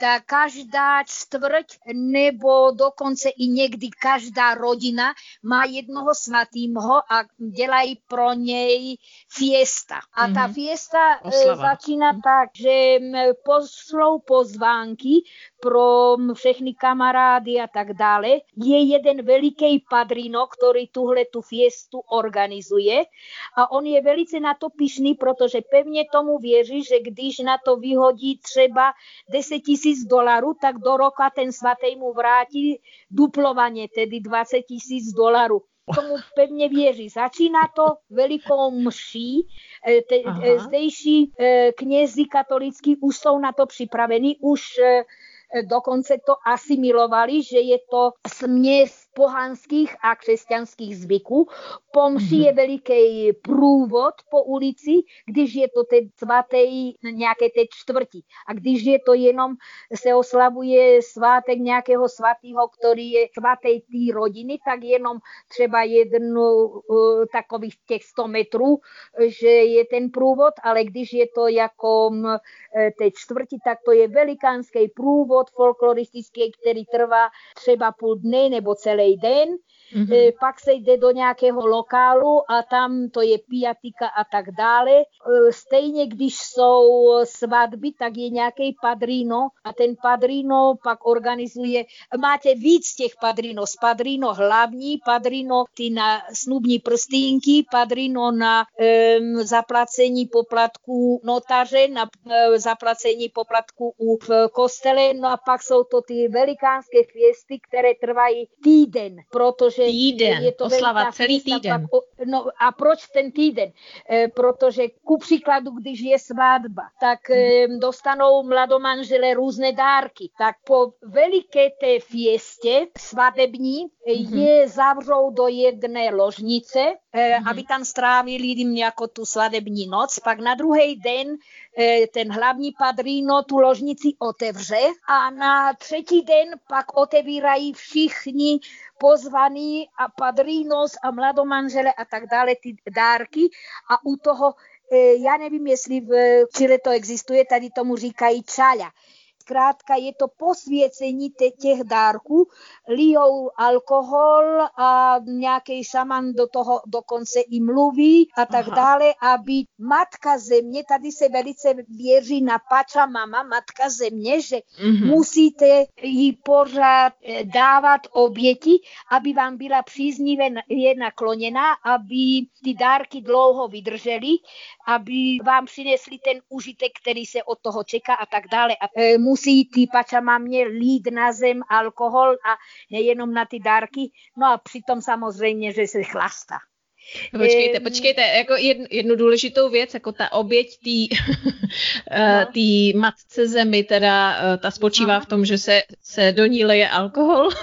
tak každá čtvrť nebo dokonce i někdy každá rodina má jednoho svatýmho a dělají pro něj fiesta. A ta mm-hmm. fiesta e, Oslava. začíná mm-hmm. tak, že pošlou pozvánky pro všechny kamarády a tak dále. Je jeden veliký padrino, který tuhle tu fiestu organizuje a on je velice na to pišný, protože pevně tomu věří, že když na to vyhodí třeba 10 tisíc dolarů, tak do roka ten svatý mu vrátí duplovaně, tedy 20 tisíc dolarů tomu pevně věří. Začíná to velikou mší. E, te, e, zdejší e, knězi katolický už jsou na to připraveni, už dokonce to asimilovali, že je to směs pohanských a křesťanských zvyků. Po mši je veliký průvod po ulici, když je to ten svatý nějaké té čtvrti. A když je to jenom, se oslavuje svátek nějakého svatého, který je svatý té rodiny, tak jenom třeba jednu uh, takových těch 100 metrů, že je ten průvod, ale když je to jako uh, té čtvrti, tak to je velikánský průvod folkloristický, který trvá třeba půl dne nebo celé celý den, mm-hmm. pak se jde do nějakého lokálu a tam to je piatika a tak dále. E, stejně když jsou svatby, tak je nějaký padrino a ten padrino pak organizuje, máte víc těch padrino, padrino hlavní, padrino ty na snubní prstínky, padrino na um, zaplacení poplatků notaře, na um, zaplacení poplatků u v kostele, no a pak jsou to ty velikánské fiesty, které trvají týden, protože týden, je to oslava celý týden. No a proč ten týden? E, protože ku příkladu, když je svatba, tak e, dostanou mladomanžele různé dárky. Tak po veliké té fiestě svadební mm-hmm. je zavřou do jedné ložnice, e, mm-hmm. aby tam strávili jim jako tu svadební noc. Pak na druhý den e, ten hlavní padrino tu ložnici otevře a na třetí den pak otevírají všichni pozvaní a padrinos a mladomanžele a tak dále, ty dárky. A u toho, e, já nevím, jestli v Chile to existuje, tady tomu říkají čaля zkrátka je to posvěcení těch dárků, lijou alkohol a nějaký šaman do toho dokonce i mluví a tak Aha. dále, aby matka země, tady se velice věří na pača mama, matka země, že mm-hmm. musíte jí pořád eh, dávat oběti, aby vám byla příznivě je nakloněná, aby ty dárky dlouho vydržely, aby vám přinesli ten užitek, který se od toho čeká a tak dále. A e, musí ty pačamámě lít na zem alkohol a nejenom na ty dárky, no a přitom samozřejmě, že se chlastá. No, počkejte, počkejte, jako jednu, jednu důležitou věc, jako ta oběť tý, no. tý matce zemi, teda eh, ta spočívá no. v tom, že se, se do ní leje alkohol.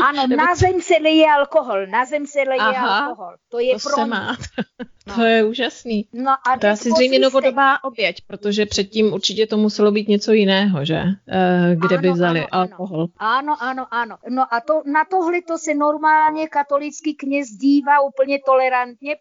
Ano, na zem se leje alkohol, na zem se leje Aha, alkohol. To je to pro má. No. To je úžasný. No a to je asi zřejmě novodobá oběť, protože předtím určitě to muselo být něco jiného, že? E, kde ano, by vzali ano, alkohol. Ano, ano, ano. No a to, na tohle to se normálně katolický kněz dívá úplně tolerantně,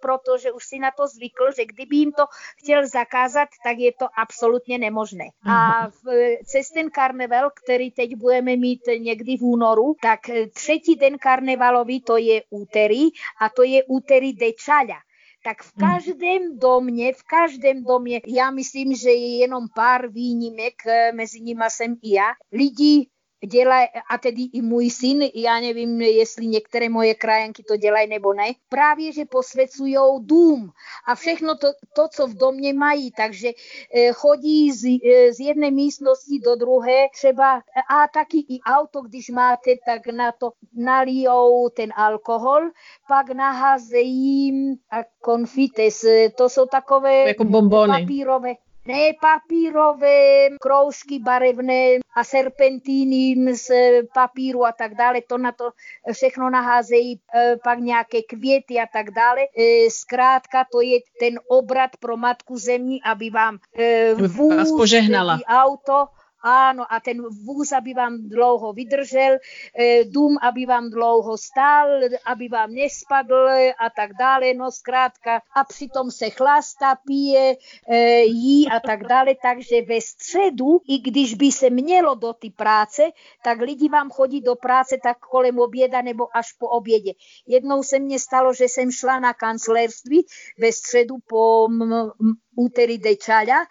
protože už si na to zvykl, že kdyby jim to chtěl zakázat, tak je to absolutně nemožné. A v, cez ten karneval, který teď budeme mít někdy v únoru, tak třetí den karnevalový to je úterý a to je úterý dečaľa tak v každém domě, v každém domě, já myslím, že je jenom pár výjimek, eh, mezi nimi jsem i já, lidi dělají, a tedy i můj syn, já nevím, jestli některé moje krajanky to dělají nebo ne, právě, že posvěcují dům a všechno to, to, co v domě mají, takže eh, chodí z, eh, z jedné místnosti do druhé, třeba a taky i auto, když máte, tak na to nalijou ten alkohol, pak naházejí konfites, to jsou takové jako bombony. papírové, ne papírové kroužky barevné a serpentíny z papíru a tak dále, to na to všechno naházejí e, pak nějaké květy a tak dále. E, zkrátka to je ten obrat pro matku zemí, aby vám e, vůz, auto Áno, a ten vůz, aby vám dlouho vydržel, e, dům, aby vám dlouho stál, aby vám nespadl a tak dále, no zkrátka. A přitom se chlasta, pije, e, jí a tak dále, takže ve středu, i když by se mělo do ty práce, tak lidi vám chodí do práce tak kolem oběda nebo až po obědě. Jednou se mně stalo, že jsem šla na kancelérství ve středu po úterý dečaľa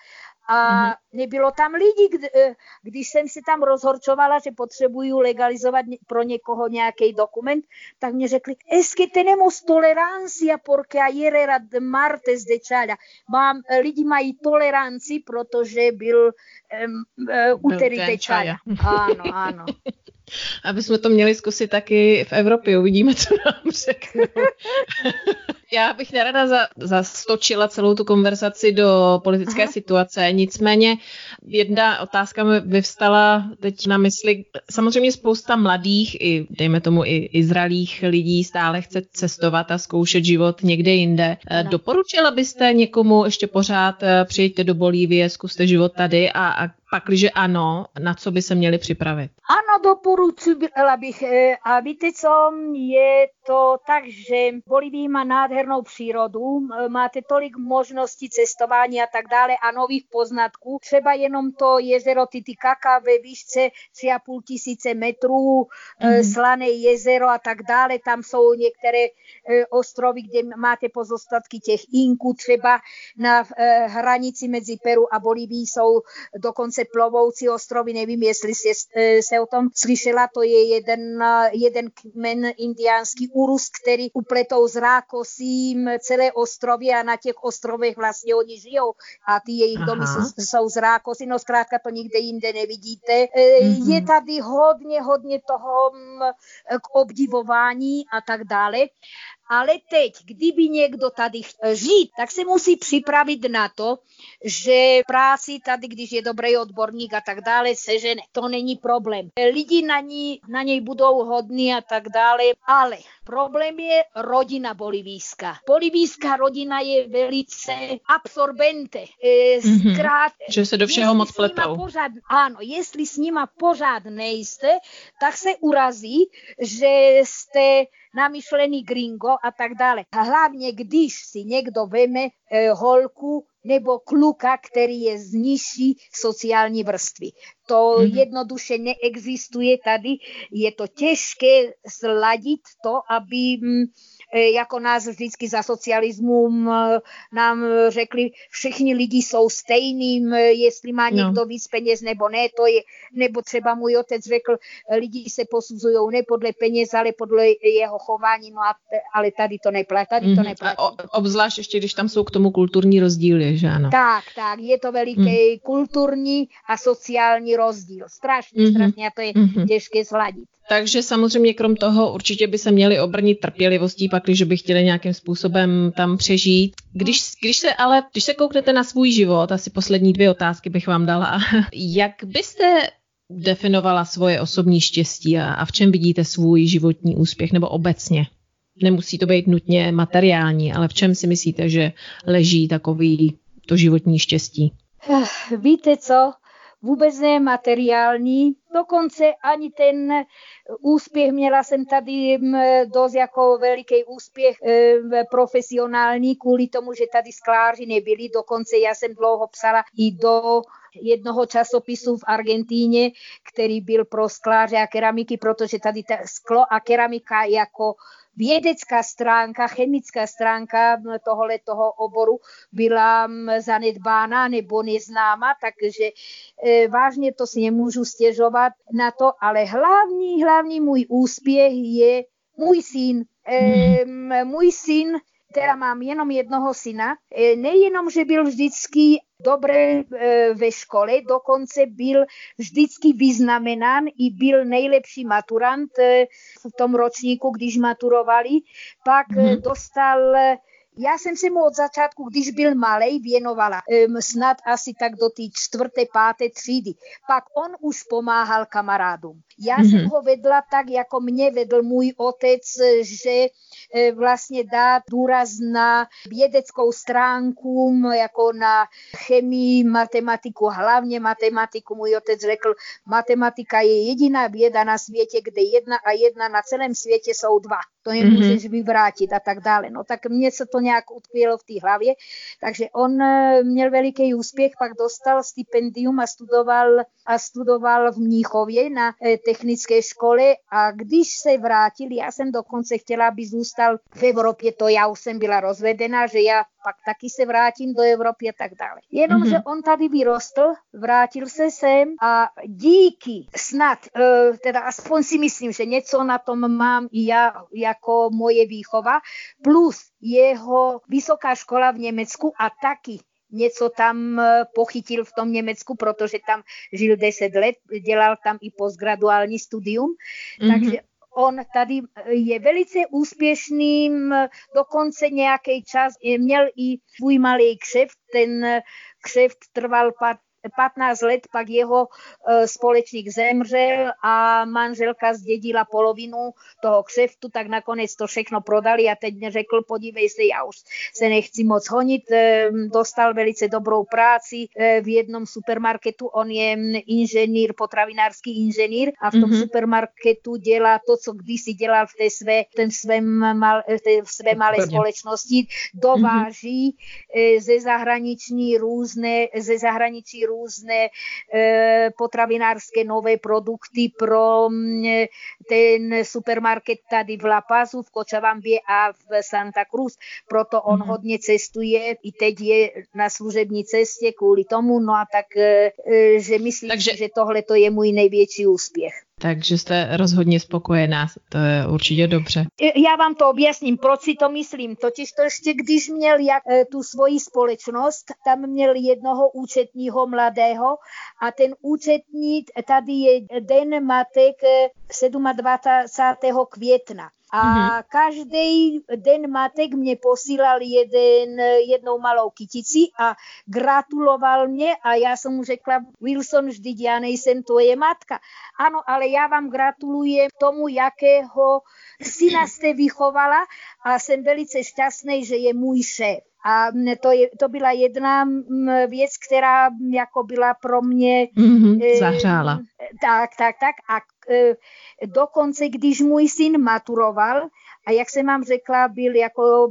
a mm-hmm. nebylo tam lidí, e, když jsem si tam rozhorčovala, že potřebuju legalizovat pro někoho nějaký dokument, tak mě řekli, es que tenemos tolerancia porque ayer era martes de čáľa. Mám, e, lidi mají toleranci, protože byl um, uh, úterý de čáľa. Áno, áno. Aby jsme to měli zkusit taky v Evropě, uvidíme, co nám řekne. Já bych nerada za, zastočila celou tu konverzaci do politické Aha. situace, nicméně jedna otázka mi vyvstala teď na mysli. Samozřejmě spousta mladých i, dejme tomu, i izraelých lidí stále chce cestovat a zkoušet život někde jinde. Ano. Doporučila byste někomu ještě pořád eh, přijďte do Bolívie, zkuste život tady a, a Pakliže ano, na co by se měli připravit? Ano, doporučila bych. E, a víte co, je to tak, že Bolívii má nádhernou přírodu, e, máte tolik možností cestování a tak dále a nových poznatků. Třeba jenom to jezero Titicaca ve výšce 3,5 tisíce metrů, mm-hmm. slané jezero a tak dále. Tam jsou některé ostrovy, kde máte pozostatky těch Inků. Třeba na hranici mezi Peru a Bolívií jsou dokonce se plovoucí ostrovy, nevím, jestli jste e, se o tom slyšela, to je jeden, jeden kmen indiánský Urus, který upletou s rákosím celé ostrovy a na těch ostrovech vlastně oni žijou a ty jejich domy jsou, jsou z rákosy, no zkrátka to nikde jinde nevidíte. Mm-hmm. Je tady hodně, hodně toho k obdivování a tak dále. Ale teď, kdyby někdo tady chtěl žít, tak se musí připravit na to, že práci tady, když je dobrý odborník a tak dále, sežene. To není problém. Lidi na, ní, na něj budou hodní a tak dále, ale problém je rodina bolivijská. Bolivijská rodina je velice absorbente. Mm-hmm. Zkrát, že se do všeho moc pletou. Pořád, ano, jestli s nima pořád nejste, tak se urazí, že jste namyšlený gringo a tak dále. A hlavně, když si někdo veme e, holku nebo kluka, který je z nižší sociální vrstvy. To mm-hmm. jednoduše neexistuje tady. Je to těžké sladit to, aby mm, E, jako nás vždycky za socialismu nám řekli, všichni lidi jsou stejným, jestli má no. někdo no. víc peněz nebo ne, to je, nebo třeba můj otec řekl, lidi se posuzují ne podle peněz, ale podle jeho chování, no a, ale tady to neplatí, tady to mhm. neplatí. A obzvlášť ještě, když tam jsou k tomu kulturní rozdíly, že ano? Tak, tak, je to veliký mm. kulturní a sociální rozdíl. Strašně, mm-hmm. strašně a to je mm-hmm. těžké zladit. Takže samozřejmě krom toho určitě by se měli obrnit trpělivostí, pak když by chtěli nějakým způsobem tam přežít. Když, když se ale, když se kouknete na svůj život, asi poslední dvě otázky bych vám dala, jak byste definovala svoje osobní štěstí a, a v čem vidíte svůj životní úspěch nebo obecně? Nemusí to být nutně materiální, ale v čem si myslíte, že leží takový to životní štěstí? Víte co? Vůbec ne materiální, dokonce ani ten úspěch, měla jsem tady dost jako veliký úspěch e, profesionální kvůli tomu, že tady skláři nebyli, dokonce já jsem dlouho psala i do jednoho časopisu v Argentíně, který byl pro skláře a keramiky, protože tady ta sklo a keramika jako vědecká stránka, chemická stránka tohle toho oboru byla zanedbána nebo neznáma, takže e, vážně to si nemůžu stěžovat na to, ale hlavní, hlavní můj úspěch je můj syn. E, můj syn teda mám jenom jednoho syna, e, nejenom, že byl vždycky dobré e, ve škole, dokonce byl vždycky vyznamenán i byl nejlepší maturant e, v tom ročníku, když maturovali. Pak mm-hmm. dostal Já jsem se mu od začátku, když byl malej, věnovala um, snad asi tak do té čtvrté, páté třídy. Pak on už pomáhal kamarádům. Já mm-hmm. jsem ho vedla tak, jako mě vedl můj otec, že e, vlastně dá důraz na vědeckou stránku, jako na chemii, matematiku, hlavně matematiku. Můj otec řekl, matematika je jediná věda na světě, kde jedna a jedna na celém světě jsou dva. To nemůžeš mm-hmm. vyvrátit a tak dále. No tak mně se to nějak utkvělo v té hlavě. Takže on e, měl veliký úspěch, pak dostal stipendium a studoval, a studoval v Mníchově na e, technické škole a když se vrátil, já jsem dokonce chtěla, aby zůstal v Evropě, to já už jsem byla rozvedená, že já pak taky se vrátím do Evropy a tak dále. Jenomže mm-hmm. on tady vyrostl, vrátil se sem a díky snad, uh, teda aspoň si myslím, že něco na tom mám i já jako moje výchova, plus jeho vysoká škola v Německu a taky něco tam e, pochytil v tom Německu, protože tam žil 10 let, dělal tam i postgraduální studium, mm-hmm. takže on tady je velice úspěšným, dokonce nějaký čas měl i svůj malý kšeft, ten kšeft trval 15 let pak jeho e, společník zemřel a manželka zdědila polovinu toho kšeftu, tak nakonec to všechno prodali a teď řekl, podívej se, já už se nechci moc honit, e, dostal velice dobrou práci e, v jednom supermarketu, on je inženýr, potravinářský inženýr a v tom mm-hmm. supermarketu dělá to, co kdysi dělal v té své, ten svém mal, té své malé společnosti, dováží mm-hmm. ze zahraniční různé, ze zahraničí různé e, potravinářské nové produkty pro mm, ten supermarket tady v La Pazu, v Kočavambě a v Santa Cruz. Proto on mm-hmm. hodně cestuje, i teď je na služební cestě kvůli tomu, no a tak, e, e, že myslím, Takže... že tohle to je můj největší úspěch. Takže jste rozhodně spokojená, to je určitě dobře. Já vám to objasním, proč si to myslím. Totiž to ještě, když měl jak, e, tu svoji společnost, tam měl jednoho účetního mladého a ten účetní, tady je den matek 27. května. A mm-hmm. každý den matek mě posílal jeden, jednou malou kytici a gratuloval mě a já jsem mu řekla, Wilson, vždyť já nejsem tvoje matka. Ano, ale já vám gratuluji tomu, jakého syna jste vychovala a jsem velice šťastný, že je můj šéf. A to, je, to byla jedna věc, která jako byla pro mě... Mm-hmm, zahřála. Tak, tak, tak. A e, dokonce, když můj syn maturoval, a jak jsem vám řekla, byl jako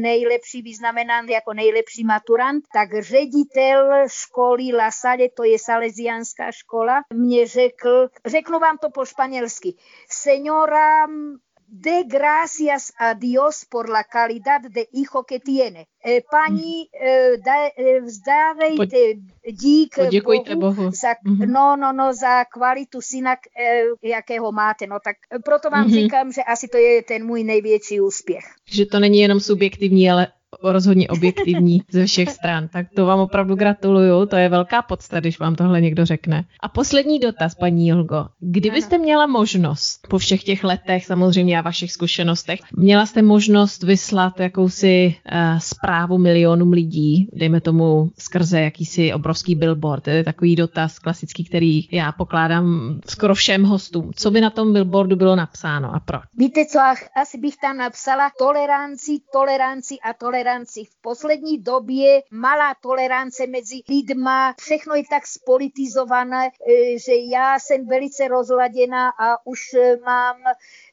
nejlepší, vyznamenán jako nejlepší maturant, tak ředitel školy La Salle, to je salesianská škola, mě řekl, řeknu vám to po španělsky, señora de gracias a Dios por la calidad de hijo que tiene. Eh, paní, eh, da, eh, vzdávejte dík Poděkujte Bohu, Bohu. Za, mm-hmm. no, no, no, za kvalitu syna, jakého máte. No tak proto vám mm-hmm. říkám, že asi to je ten můj největší úspěch. Že to není jenom subjektivní, ale rozhodně objektivní ze všech stran. Tak to vám opravdu gratuluju, to je velká podsta, když vám tohle někdo řekne. A poslední dotaz, paní Jolgo. Kdybyste měla možnost po všech těch letech, samozřejmě a vašich zkušenostech, měla jste možnost vyslat jakousi uh, zprávu milionům lidí, dejme tomu skrze jakýsi obrovský billboard, to je takový dotaz klasický, který já pokládám skoro všem hostům. Co by na tom billboardu bylo napsáno a proč? Víte co, asi bych tam napsala toleranci, toleranci a toleranci toleranci. V poslední době malá tolerance mezi lidma, všechno je tak spolitizované, e, že já jsem velice rozladěná a už e, mám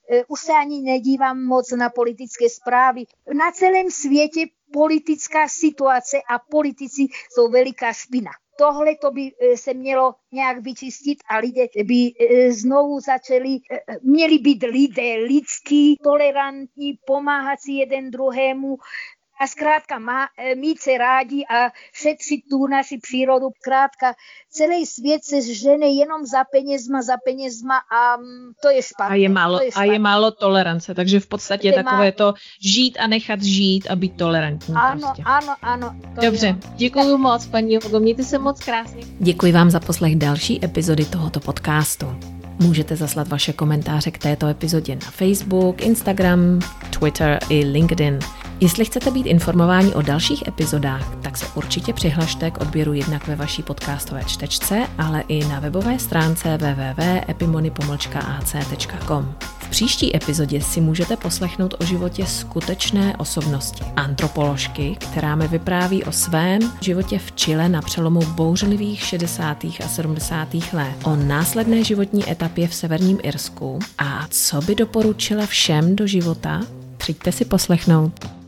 e, už se ani nedívám moc na politické zprávy. Na celém světě politická situace a politici jsou veliká špina tohle to by se mělo nějak vyčistit a lidé by znovu začali, měli být lidé lidský, tolerantní, pomáhat si jeden druhému, a zkrátka má, e, mít se rádi a šetřit tu naši přírodu. Zkrátka celý svět se žene jenom za penězma, za penězma a mm, to je špatné. A je málo, je a je málo tolerance, takže v podstatě je takové má... to žít a nechat žít a být tolerantní. Ano, prostě. ano, ano. Dobře, děkuji moc, paní Jogo, mějte se moc krásně. Děkuji vám za poslech další epizody tohoto podcastu. Můžete zaslat vaše komentáře k této epizodě na Facebook, Instagram, Twitter i LinkedIn. Jestli chcete být informováni o dalších epizodách, tak se určitě přihlašte k odběru jednak ve vaší podcastové čtečce, ale i na webové stránce www.epimony.ac.com. Příští epizodě si můžete poslechnout o životě skutečné osobnosti, antropoložky, která mi vypráví o svém životě v Chile na přelomu bouřlivých 60. a 70. let, o následné životní etapě v severním Irsku a co by doporučila všem do života, přijďte si poslechnout.